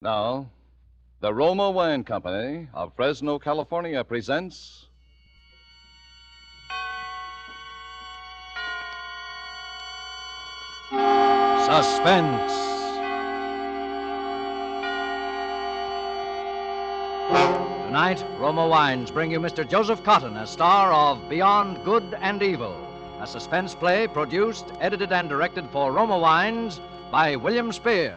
Now, the Roma Wine Company of Fresno, California presents. Suspense. Tonight, Roma Wines bring you Mr. Joseph Cotten as star of Beyond Good and Evil, a suspense play produced, edited, and directed for Roma Wines by William Spier.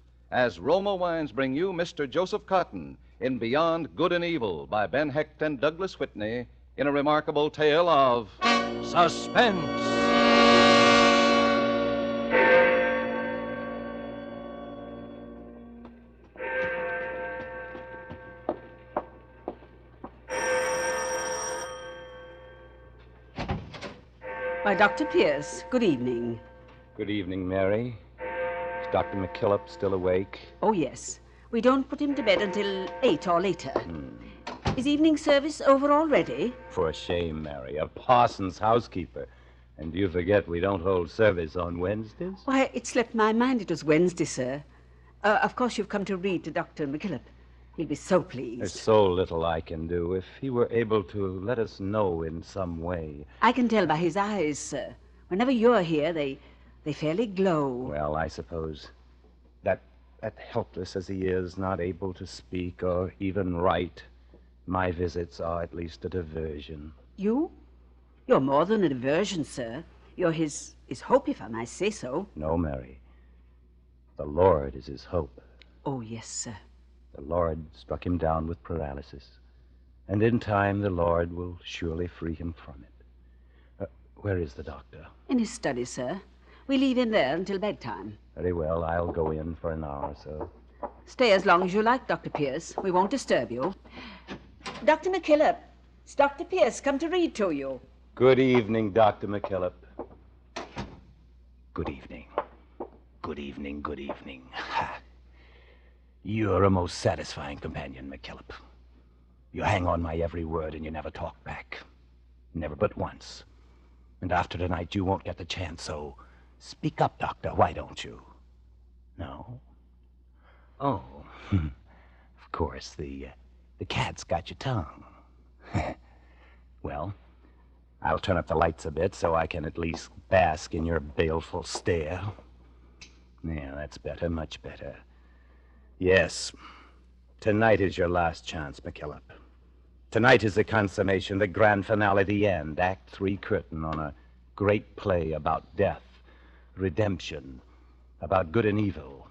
as Roma Wines bring you Mr. Joseph Cotten in Beyond Good and Evil by Ben Hecht and Douglas Whitney in a remarkable tale of suspense. By Dr. Pierce, good evening. Good evening, Mary. Dr. McKillop still awake? Oh, yes. We don't put him to bed until eight or later. Is evening service over already? For shame, Mary. A parson's housekeeper. And you forget we don't hold service on Wednesdays? Why, it slipped my mind it was Wednesday, sir. Uh, of course, you've come to read to Dr. McKillop. He'll be so pleased. There's so little I can do. If he were able to let us know in some way. I can tell by his eyes, sir. Whenever you're here, they they fairly glow. Well, I suppose that that helpless as he is, not able to speak or even write, my visits are at least a diversion. You? You're more than a diversion, sir. You're his his hope, if I may say so. No, Mary. The Lord is his hope. Oh, yes, sir. The Lord struck him down with paralysis. And in time, the Lord will surely free him from it. Uh, where is the doctor? In his study, sir. We leave him there until bedtime. Very well, I'll go in for an hour or so. Stay as long as you like, Dr. Pierce. We won't disturb you. Dr. McKillop, it's Dr. Pierce come to read to you. Good evening, Dr. McKillop. Good evening. Good evening, good evening. Ha. You're a most satisfying companion, McKillop. You hang on my every word and you never talk back. Never but once. And after tonight, you won't get the chance, so speak up, Doctor. Why don't you? No? Oh. of course, the, uh, the cat's got your tongue. well, I'll turn up the lights a bit so I can at least bask in your baleful stare. Yeah, that's better, much better. Yes. Tonight is your last chance, McKillop. Tonight is the consummation, the grand finale, the end, Act Three curtain on a great play about death, redemption, about good and evil.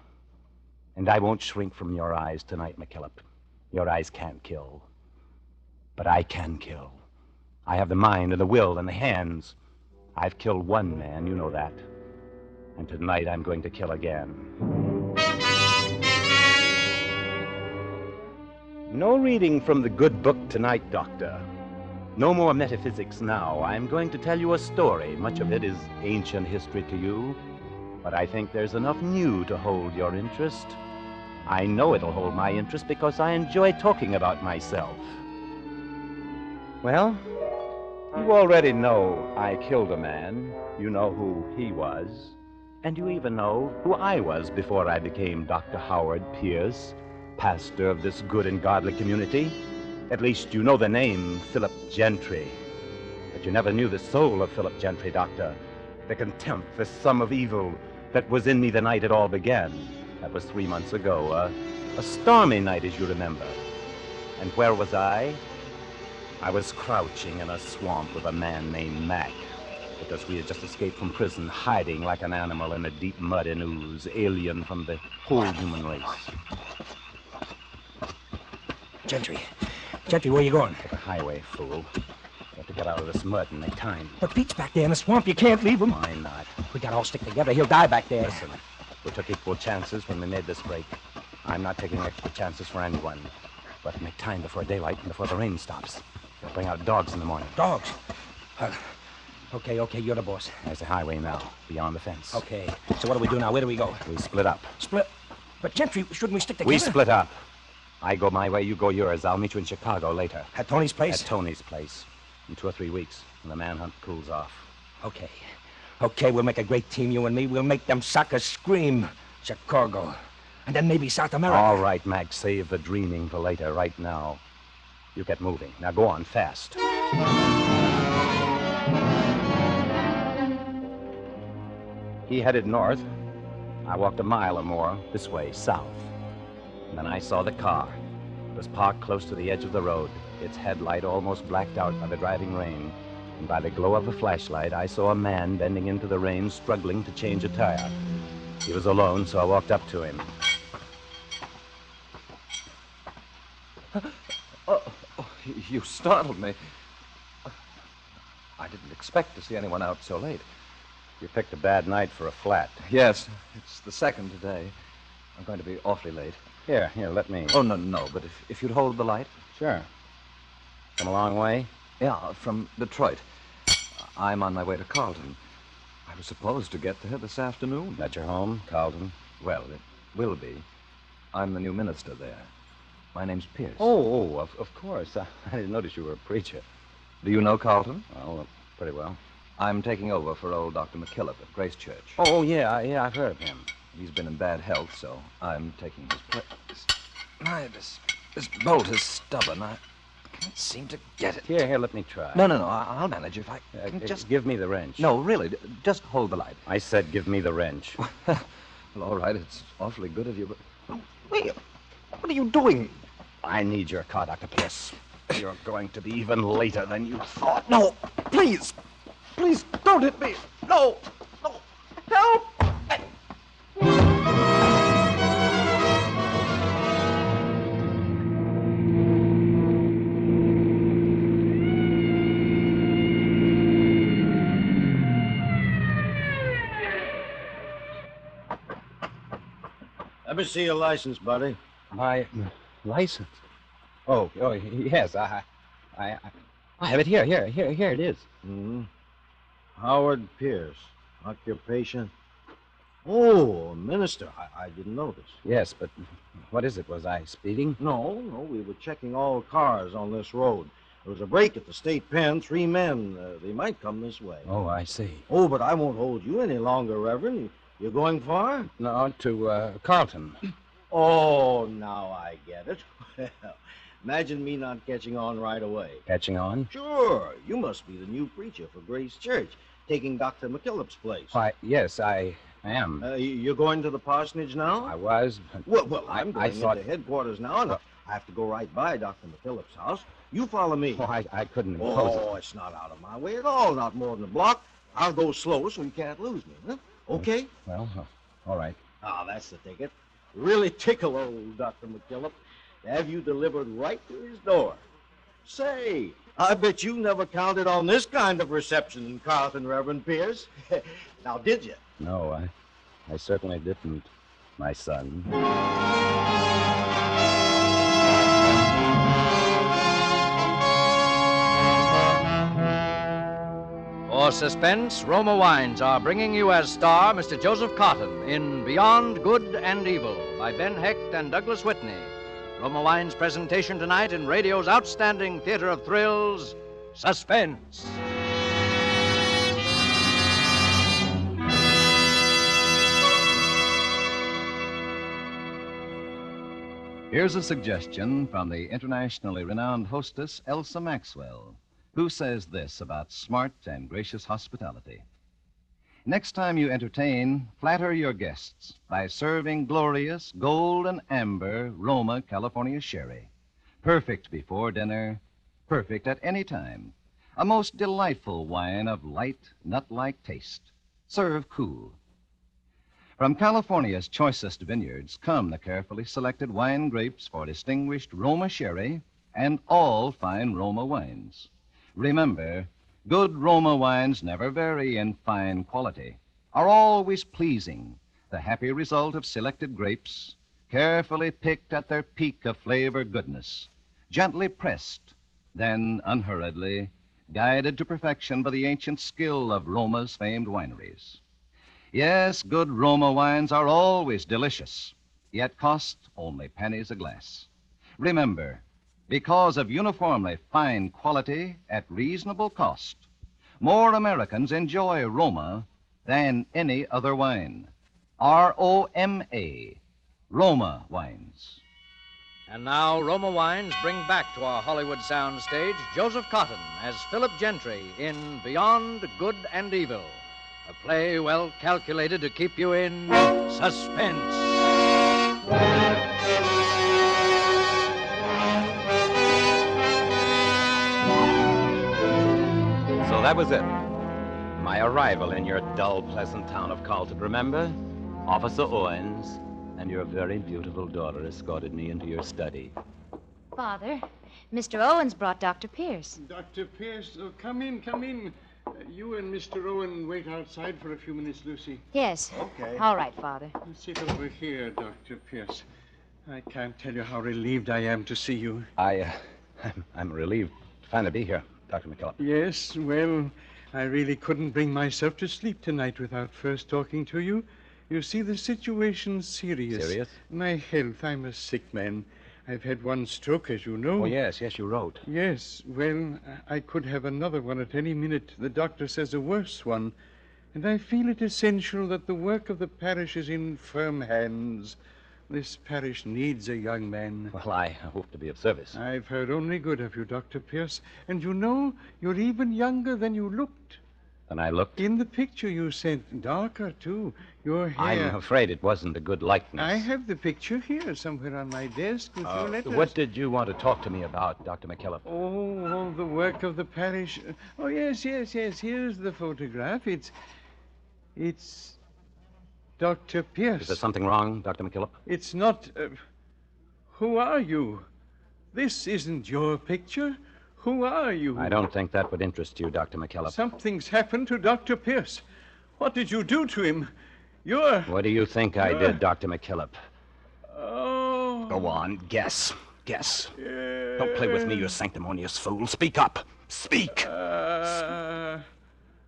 And I won't shrink from your eyes tonight, McKillop. Your eyes can't kill. But I can kill. I have the mind and the will and the hands. I've killed one man, you know that. And tonight I'm going to kill again. No reading from the good book tonight, Doctor. No more metaphysics now. I'm going to tell you a story. Much of it is ancient history to you, but I think there's enough new to hold your interest. I know it'll hold my interest because I enjoy talking about myself. Well, you already know I killed a man. You know who he was. And you even know who I was before I became Dr. Howard Pierce, pastor of this good and godly community. At least you know the name Philip Gentry. But you never knew the soul of Philip Gentry, Doctor. The contempt, the sum of evil that was in me the night it all began. That was three months ago, a stormy night, as you remember. And where was I? I was crouching in a swamp with a man named Mac because we had just escaped from prison, hiding like an animal in the deep mud and ooze, alien from the whole human race. Gentry. Gentry, where you going? To the highway, fool. We have to get out of this mud and make time. But Pete's back there in the swamp. You can't leave him. Why not? We gotta all stick together. He'll die back there. Listen, we took equal chances when we made this break. I'm not taking extra chances for anyone. But make time before daylight and before the rain stops. They'll bring out dogs in the morning. Dogs. Uh, okay, okay, you're the boss. There's the highway now, beyond the fence. Okay. So what do we do now? Where do we go? We split up. Split. But Gentry, shouldn't we stick together? We split up. I go my way, you go yours. I'll meet you in Chicago later. At Tony's place? At Tony's place. In two or three weeks, when the manhunt cools off. Okay. Okay, we'll make a great team, you and me. We'll make them suckers scream. Chicago. And then maybe South America. All right, Mac. Save the dreaming for later. Right now. You get moving. Now go on fast. He headed north. I walked a mile or more this way, south. And then I saw the car. It was parked close to the edge of the road, its headlight almost blacked out by the driving rain. And by the glow of the flashlight, I saw a man bending into the rain, struggling to change a tire. He was alone, so I walked up to him. Oh, oh, you startled me. I didn't expect to see anyone out so late. You picked a bad night for a flat. Yes, it's the second today. I'm going to be awfully late. Here, here, let me. Oh, no, no, but if, if you'd hold the light. sure. Come a long way? Yeah, from Detroit. I'm on my way to Carlton. I was supposed to get there this afternoon. That your home, Carlton? Well, it will be. I'm the new minister there. My name's Pierce. Oh, oh of, of course. I, I didn't notice you were a preacher. Do you know Carlton? Well, uh, pretty well. I'm taking over for old Dr. McKillop at Grace Church. Oh, yeah, I- yeah, I've heard of him. He's been in bad health, so I'm taking his place. My, this, this bolt is stubborn. I can't seem to get it. Here, here, let me try. No, no, no. I- I'll manage if I Uh, can uh, just. give me the wrench. No, really. Just hold the light. I said give me the wrench. well, all right. It's awfully good of you, but. Oh, wait. What are you doing? I need your car, Dr. Pierce. You're going to be even later than you thought. No, please. Please don't hit me. No. No. Help. Let me see your license, buddy. My license. Oh, oh, yes, I, I, I, have it here, here, here, here it is. hmm Howard Pierce. Occupation. Oh, minister. I, I didn't notice. Yes, but what is it? Was I speeding? No, no, we were checking all cars on this road. There was a break at the state pen. Three men. Uh, they might come this way. Oh, I see. Oh, but I won't hold you any longer, Reverend. You, you're going far? No, to uh, Carlton. Oh, now I get it. Well, imagine me not catching on right away. Catching on? Sure, you must be the new preacher for Grace Church, taking Dr. McKillop's place. Why, yes, I am. Uh, you're going to the parsonage now? I was. but- Well, well, I'm I going thought- into headquarters now, and I have to go right by Dr. McKillop's house. You follow me. Oh, I, I couldn't Oh, it's not out of my way at all. Not more than a block. I'll go slow so you can't lose me. Huh? Okay? Well, uh, all right. Ah, that's the ticket. Really tickle old Dr. McKillop to have you delivered right to his door. Say, I bet you never counted on this kind of reception in Carlton, Reverend Pierce. now, did you? No, I, I certainly didn't, my son. Suspense, Roma Wines are bringing you as star Mr. Joseph Cotten in Beyond Good and Evil by Ben Hecht and Douglas Whitney. Roma Wines' presentation tonight in radio's outstanding theater of thrills, Suspense. Here's a suggestion from the internationally renowned hostess Elsa Maxwell, who says this about smart and gracious hospitality. Next time you entertain, flatter your guests by serving glorious gold and amber Roma California sherry. Perfect before dinner, perfect at any time. A most delightful wine of light, nut like taste. Serve cool. From California's choicest vineyards come the carefully selected wine grapes for distinguished Roma sherry and all fine Roma wines. Remember, good Roma wines never vary in fine quality, are always pleasing, the happy result of selected grapes, carefully picked at their peak of flavor goodness, gently pressed, then unhurriedly guided to perfection by the ancient skill of Roma's famed wineries. Yes, good Roma wines are always delicious, yet cost only pennies a glass. Remember, because of uniformly fine quality at reasonable cost, more Americans enjoy Roma than any other wine. R O M A, Roma wines. And now Roma Wines bring back to our Hollywood soundstage Joseph Cotten as Philip Gentry in Beyond Good and Evil, a play well calculated to keep you in suspense. So that was it. My arrival in your dull, pleasant town of Carlton, remember? Officer Owens and your very beautiful daughter escorted me into your study. Father, Mr. Owens brought Dr. Pierce. Dr. Pierce, oh, come in, come in. Uh, you and Mr. Owen wait outside for a few minutes, Lucy. Yes. Okay. All right, Father. Sit over here, Dr. Pierce. I can't tell you how relieved I am to see you. I, uh, I'm, I'm relieved to finally be here, Dr. McKillop. Yes, well, I really couldn't bring myself to sleep tonight without first talking to you. You see, the situation's serious. Serious? My health, I'm a sick man. I've had one stroke, as you know. Oh, yes, yes, you wrote. Yes, well, I could have another one at any minute. The doctor says a worse one. And I feel it essential that the work of the parish is in firm hands. This parish needs a young man. Well, I hope to be of service. I've heard only good of you, Dr. Pierce. And you know, you're even younger than you looked. Than I looked. In the picture you sent, darker, too. Your hair. I'm afraid it wasn't a good likeness. I have the picture here somewhere on my desk with Uh, your letters. what did you want to talk to me about, Dr. McKillop? Oh, all the work of the parish. Oh, yes, yes, yes. Here's the photograph. It's. It's. Dr. Pierce. Is there something wrong, Dr. McKillop? It's not. Uh, who are you? This isn't your picture. Who are you? I don't think that would interest you, Dr. McKillop. Something's happened to Dr. Pierce. What did you do to him? You're. What do you think I did, Dr. McKillop? Oh. Go on, guess. Guess. Don't play with me, you sanctimonious fool. Speak up. Speak. Uh,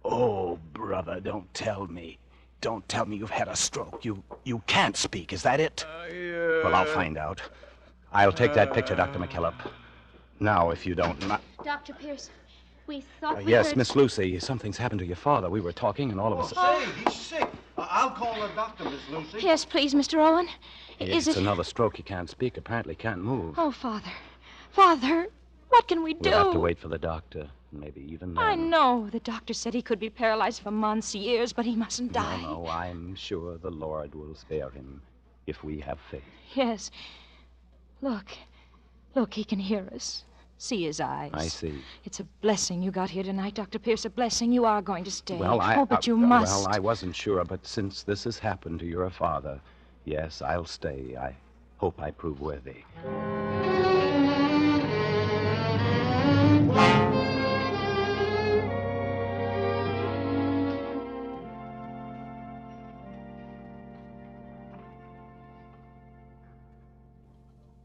Oh, brother, don't tell me. Don't tell me you've had a stroke. You you can't speak. Is that it? Well, I'll find out. I'll take that picture, Dr. McKillop. Now, if you don't mind. Dr. Pierce, we thought Uh, we yes, heard- Miss Lucy, something's happened to your father. We were talking, and all of a sudden. Say, he's sick. Uh, I'll call the doctor, Miss Lucy. Yes, please, Mr. Owen. Is it's it? another stroke. He can't speak. Apparently, can't move. Oh, Father. Father, what can we do? We'll have to wait for the doctor. Maybe even then. I know. The doctor said he could be paralyzed for months, years, but he mustn't die. No, no, I'm sure the Lord will spare him if we have faith. Yes. Look. Look, he can hear us. See his eyes. I see. It's a blessing you got here tonight, Dr. Pierce. A blessing. You are going to stay. Well, I. Oh, but uh, you must. Well, I wasn't sure, but since this has happened to your father, yes, I'll stay. I hope I prove worthy.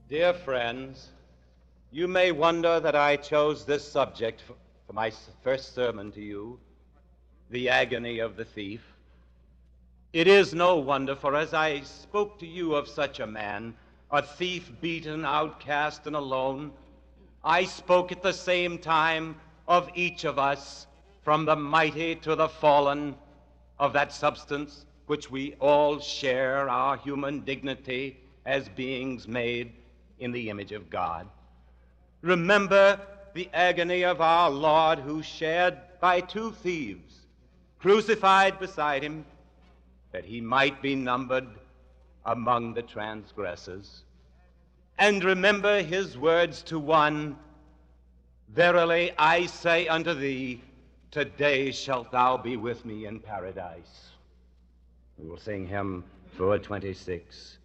Dear friends, you may wonder that I chose this subject for, my first sermon to you the agony of the thief. It is no wonder, for as I spoke to you of such a man, a thief beaten, outcast, and alone, I spoke at the same time of each of us, from the mighty to the fallen, of that substance which we all share our human dignity as beings made in the image of God. Remember the agony of our Lord who shared by two thieves, crucified beside him, that he might be numbered among the transgressors. And remember his words to one Verily I say unto thee, today shalt thou be with me in paradise. We will sing hymn 426.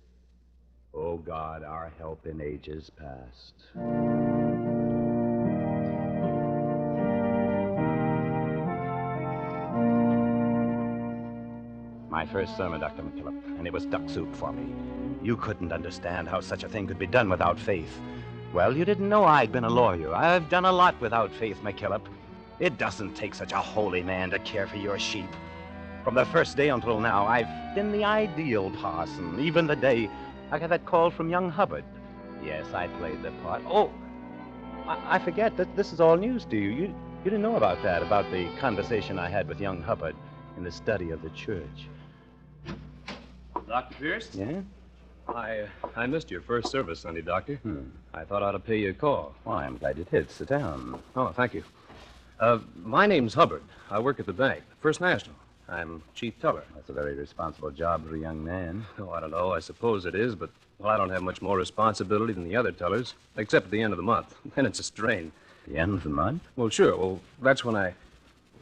O God, our help in ages past. My first sermon, Dr. McKillop, and it was duck soup for me. You couldn't understand how such a thing could be done without faith. Well, you didn't know I'd been a lawyer. I've done a lot without Faith McKillop. It doesn't take such a holy man to care for your sheep. From the first day until now, I've been the ideal parson, even the day I got that call from young Hubbard. Yes, I played the part. Oh, I, I forget that this is all news to you. You you didn't know about that, about the conversation I had with young Hubbard in the study of the church. Dr. Pierce? Yeah? I uh, I missed your first service Sunday, Doctor. Hmm. I thought I ought to pay you a call. Well, I'm glad you did. Sit down. Oh, thank you. Uh, my name's Hubbard. I work at the bank, First National. I'm chief teller. That's a very responsible job for a young man. Oh, I don't know. I suppose it is, but well, I don't have much more responsibility than the other tellers, except at the end of the month. Then it's a strain. The end of the month? Well, sure. Well, that's when I.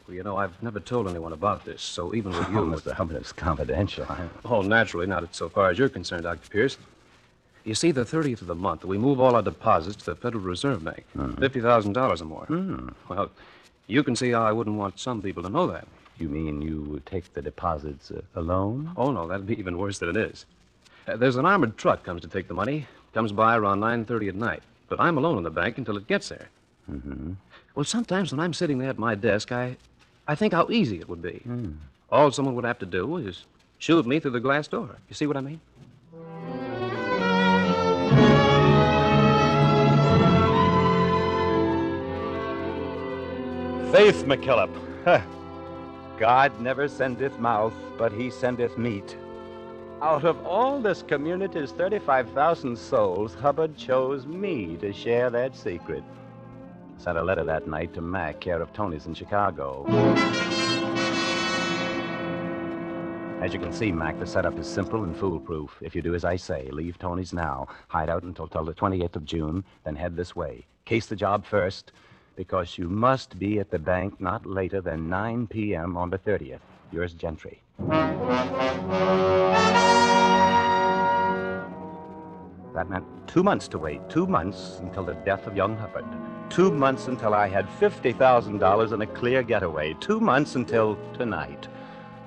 Well, you know, I've never told anyone about this, so even with you. Oh, Mr. Hubbard, it's confidential. I... Oh, naturally, not so far as you're concerned, Dr. Pierce. You see, the 30th of the month, we move all our deposits to the Federal Reserve Bank. $50,000 or more. Hmm. Well, you can see how I wouldn't want some people to know that. You mean you take the deposits uh, alone? Oh, no, that'd be even worse than it is. Uh, there's an armored truck comes to take the money. Comes by around 9.30 at night. But I'm alone in the bank until it gets there. Mm-hmm. Well, sometimes when I'm sitting there at my desk, I, I think how easy it would be. Hmm. All someone would have to do is shoot me through the glass door. You see what I mean? Faith McKillop. God never sendeth mouth, but he sendeth meat. Out of all this community's 35,000 souls, Hubbard chose me to share that secret. Sent a letter that night to Mac, care of Tony's in Chicago. As you can see, Mac, the setup is simple and foolproof. If you do as I say, leave Tony's now, hide out until till the 28th of June, then head this way. Case the job first, because you must be at the bank not later than 9 p.m. on the 30th. Yours, Gentry. That meant two months to wait. Two months until the death of young Hubbard. Two months until I had $50,000 and a clear getaway. Two months until tonight.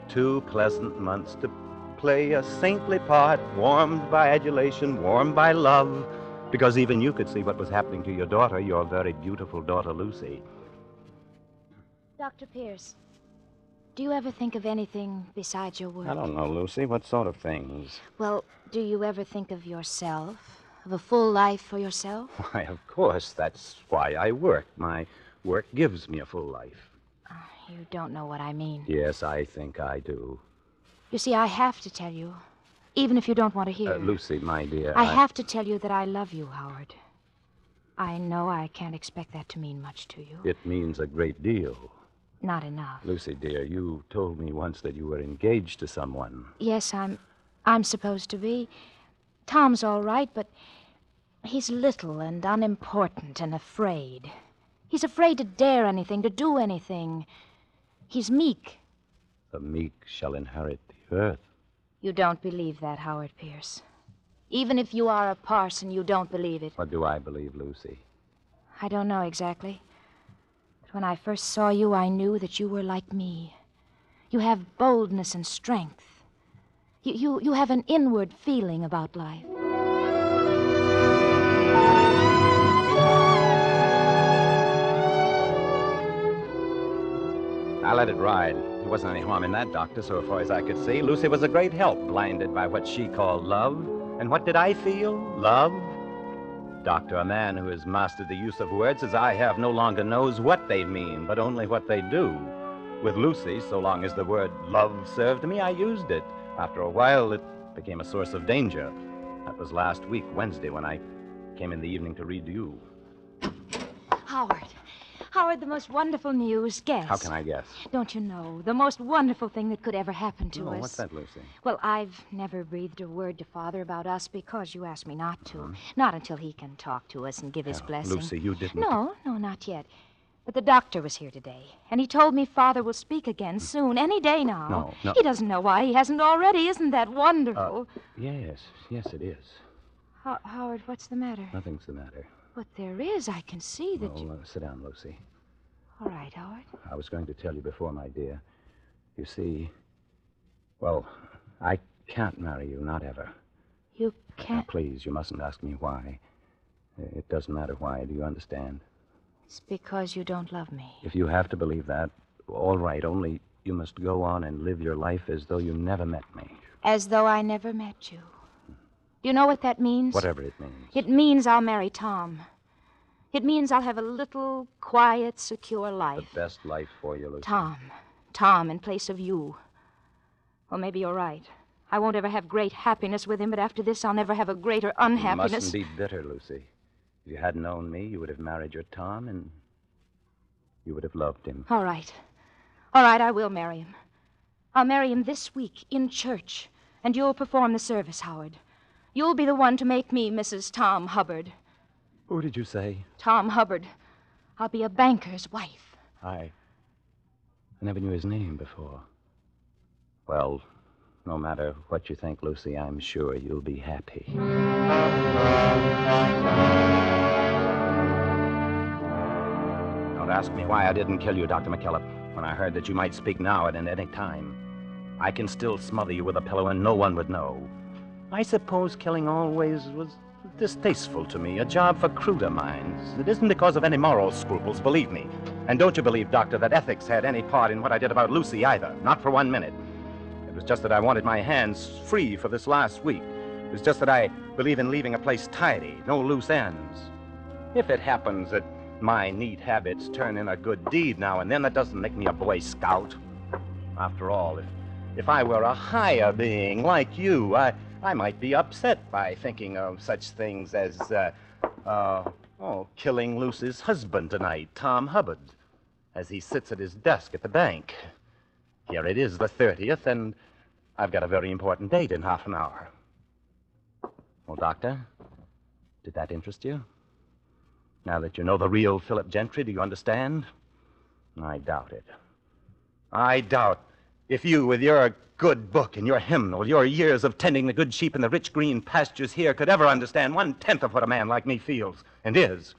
Two pleasant months to play a saintly part, warmed by adulation, warmed by love, because even you could see what was happening to your daughter, your very beautiful daughter, Lucy. Dr. Pierce, do you ever think of anything besides your work? I don't know, Lucy. What sort of things? Well, do you ever think of yourself? Of a full life for yourself? Why, of course. That's why I work. My work gives me a full life. Ah, you don't know what I mean. Yes, I think I do. You see, I have to tell you, even if you don't want to hear. Uh, Lucy, my dear. I have to tell you that I love you, Howard. I know I can't expect that to mean much to you. It means a great deal. Not enough. Lucy, dear, you told me once that you were engaged to someone. Yes, I'm I'm supposed to be. Tom's all right, but he's little and unimportant and afraid. He's afraid to dare anything, to do anything. He's meek. The meek shall inherit the earth. You don't believe that, Howard Pierce. Even if you are a parson, you don't believe it. What do I believe, Lucy? I don't know exactly. But when I first saw you, I knew that you were like me. You have boldness and strength. You, you, you have an inward feeling about life. I let it ride. There wasn't any harm in that, Doctor, so far as I could see. Lucy was a great help, blinded by what she called love. And what did I feel? Love? Doctor, a man who has mastered the use of words as I have no longer knows what they mean, but only what they do. With Lucy, so long as the word love served me, I used it. After a while, it became a source of danger. That was last week, Wednesday, when I came in the evening to read to you. Howard. Howard, the most wonderful news. Guess. How can I guess? Don't you know? The most wonderful thing that could ever happen to No, us. what's that, Lucy? Well, I've never breathed a word to Father about us because you asked me not to. Uh-huh. Not until he can talk to us and give his Oh, blessing. Lucy, you didn't. No, no, not yet. But the doctor was here today, and he told me Father will speak again hmm. soon, any day now. No, no. He doesn't know why he hasn't already. Isn't that wonderful? Uh, yes, yes, it is. Ho- Howard, what's the matter? Nothing's the matter. But there is. I can see that No, you. uh, sit down, Lucy. All right, Howard. I was going to tell you before, my dear. You see, well, I can't marry you, not ever. You can't. please, you mustn't ask me why. It doesn't matter why. Do you understand? It's because you don't love me. If you have to believe that, all right, only you must go on and live your life as though you never met me. As though I never met you. Do you know what that means? Whatever it means. It means I'll marry Tom. It means I'll have a little, quiet, secure life. The best life for you, Lucy. Tom. Tom in place of you. Well, maybe you're right. I won't ever have great happiness with him, but after this, I'll never have a greater You unhappiness. mustn't be bitter, Lucy. If you hadn't known me, you would have married your Tom, and you would have loved him. All right. All right, I will marry him. I'll marry him this week in church, and you'll perform the service, Howard. You'll be the one to make me Mrs. Tom Hubbard. Who did you say? Tom Hubbard. I'll be a banker's wife. I. I never knew his name before. Well, no matter what you think, Lucy, I'm sure you'll be happy. Don't ask me why I didn't kill you, Dr. McKillop, when I heard that you might speak now and at any time. I can still smother you with a pillow and no one would know. I suppose killing always was distasteful to me, a job for cruder minds. It isn't because of any moral scruples, believe me. And don't you believe, Doctor, that ethics had any part in what I did about Lucy either. Not for one minute. It was just that I wanted my hands free for this last week. It was just that I believe in leaving a place tidy, no loose ends. If it happens that my neat habits turn in a good deed now and then, that doesn't make me a Boy Scout. After all, if, if I were a higher being like you, I, I might be upset by thinking of such things as, uh, uh, oh, killing Lucy's husband tonight, Tom Hubbard, as he sits at his desk at the bank. Here it is, the 30th, and I've got a very important date in half an hour. Well, Doctor, did that interest you? Now that you know the real Philip Gentry, do you understand? I doubt it. I doubt if you, with your good book and your hymnal, your years of tending the good sheep in the rich green pastures here, could ever understand one tenth of what a man like me feels and is.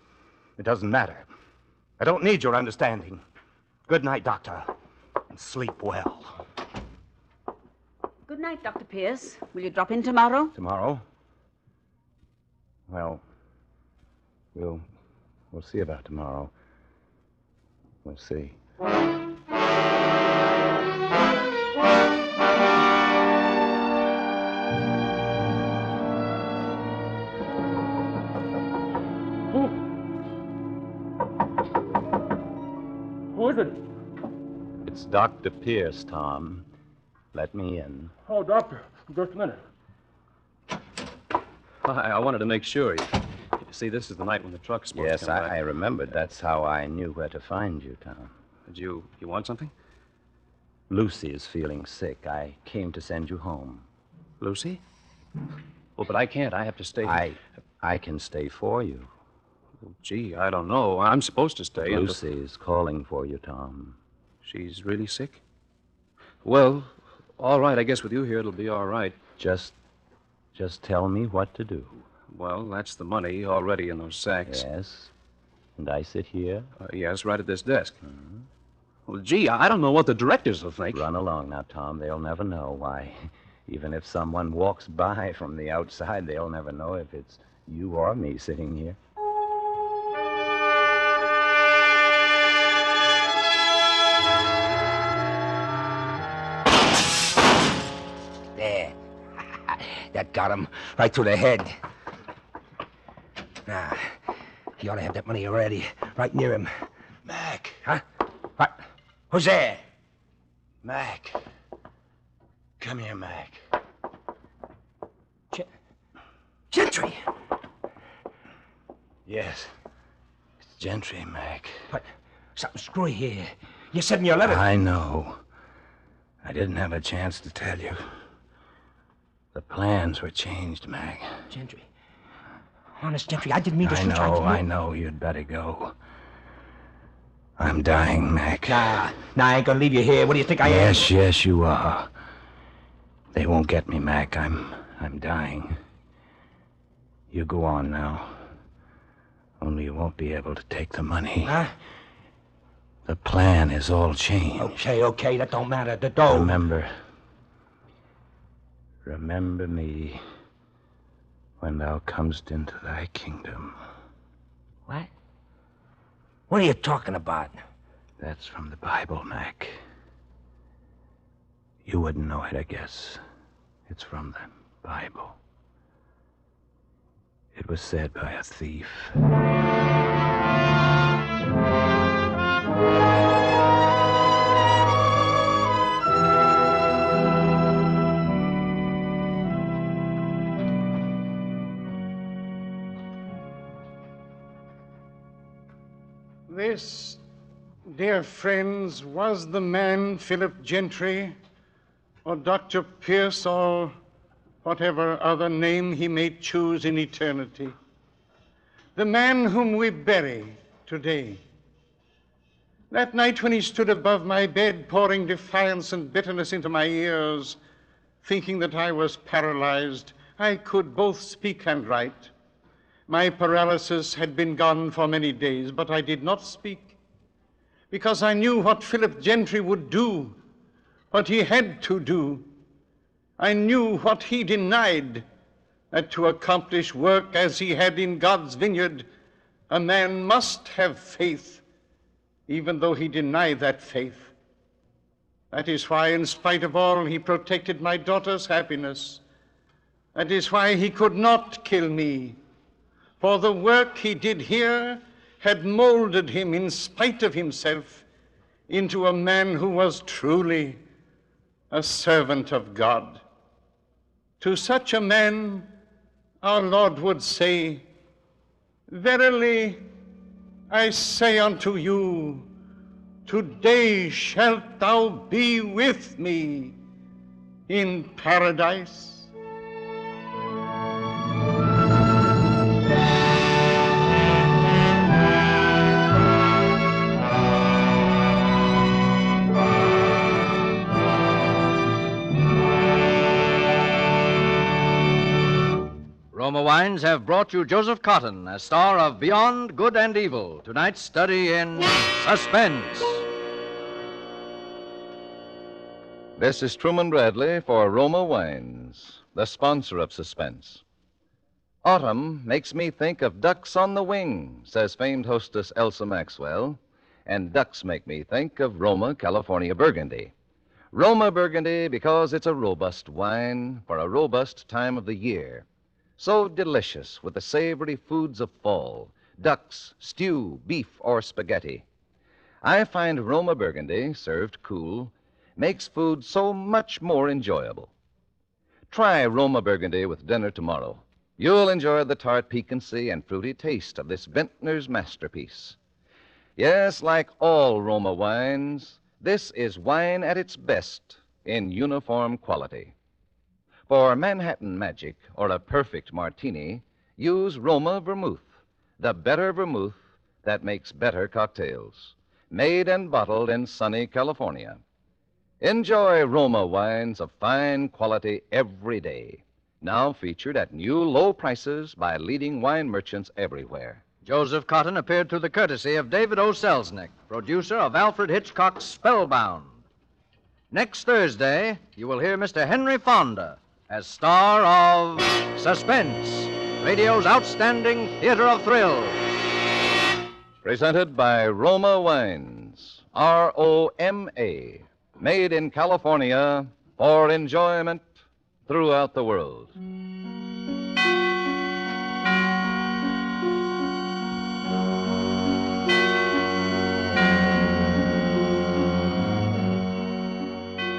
It doesn't matter. I don't need your understanding. Good night, Doctor, and sleep well. Good night, Dr. Pierce. Will you drop in tomorrow? Tomorrow? Well, we'll we'll see about tomorrow. We'll see. Dr. Pierce, Tom. Let me in. Oh, doctor. Just a minute. I, I wanted to make sure. You, you see, this is the night when the truck's supposed Yes, to come I. I remembered. That's how I knew where to find you, Tom. Did you you want something? Lucy is feeling sick. I came to send you home. Lucy? Well, but I can't. I have to stay. I I can stay for you. Well, gee, I don't know. I'm supposed to stay. and- Lucy is calling for you, Tom. She's really sick? Well, all right. I guess with you here, it'll be all right. Just just tell me what to do. Well, that's the money already in those sacks. Yes. And I sit here. Uh, yes, right at this desk. Well, gee, I don't know what the directors will think. Run along now, Tom. They'll never know why. Even if someone walks by from the outside, they'll never know if it's you or me sitting here. That got him right through the head. Now, he ought to have that money already, right near him. Mac. Huh? What? Who's there? Mac. Come here, Mac. Gentry. Yes. It's Gentry, Mac. But something screwy here. You said in your letter. I know. I didn't have a chance to tell you. The plans were changed, Mac. Gentry. Honest, Gentry, I didn't mean to I know, from I you. know. You'd better go. I'm dying, Mac. Nah, nah, I ain't gonna leave you here. What do you think I am? Yes, yes, you are. They won't get me, Mac. I'm I'm dying. You go on now. Only you won't be able to take the money. Huh? The plan is all changed. Okay, okay, that don't matter. The dough. Remember. Remember me when thou comest into thy kingdom. What? What are you talking about? That's from the Bible, Mac. You wouldn't know it, I guess. It's from the Bible. It was said by a thief. This, dear friends, was the man, Philip Gentry, or Dr. Pierce, or whatever other name he may choose in eternity. The man whom we bury today. That night when he stood above my bed, pouring defiance and bitterness into my ears, thinking that I was paralyzed, I could both speak and write. My paralysis had been gone for many days, but I did not speak because I knew what Philip Gentry would do, what he had to do. I knew what he denied that to accomplish work as he had in God's vineyard, a man must have faith, even though he denied that faith. That is why, in spite of all, he protected my daughter's happiness. That is why he could not kill me. For the work he did here had molded him, in spite of himself, into a man who was truly a servant of God. To such a man, our Lord would say, Verily, I say unto you, today shalt thou be with me in paradise. Wines have brought you Joseph Cotten a star of Beyond Good and Evil, tonight's study in suspense. This is Truman Bradley for Roma Wines, the sponsor of Suspense. Autumn makes me think of ducks on the wing, says famed hostess Elsa Maxwell, and ducks make me think of Roma, California Burgundy. Roma Burgundy because it's a robust wine for a robust time of the year. So delicious with the savory foods of fall ducks, stew, beef, or spaghetti. I find Roma Burgundy, served cool, makes food so much more enjoyable. Try Roma Burgundy with dinner tomorrow. You'll enjoy the tart piquancy and fruity taste of this vintner's masterpiece. Yes, like all Roma wines, this is wine at its best in uniform quality. For Manhattan Magic or a perfect martini, use Roma Vermouth, the better vermouth that makes better cocktails. Made and bottled in sunny California. Enjoy Roma wines of fine quality every day. Now featured at new low prices by leading wine merchants everywhere. Joseph Cotten appeared through the courtesy of David O. Selznick, producer of Alfred Hitchcock's Spellbound. Next Thursday, you will hear Mr. Henry Fonda as star of Suspense, radio's outstanding theater of thrills. Presented by Roma Wines, R O M A, made in California for enjoyment throughout the world.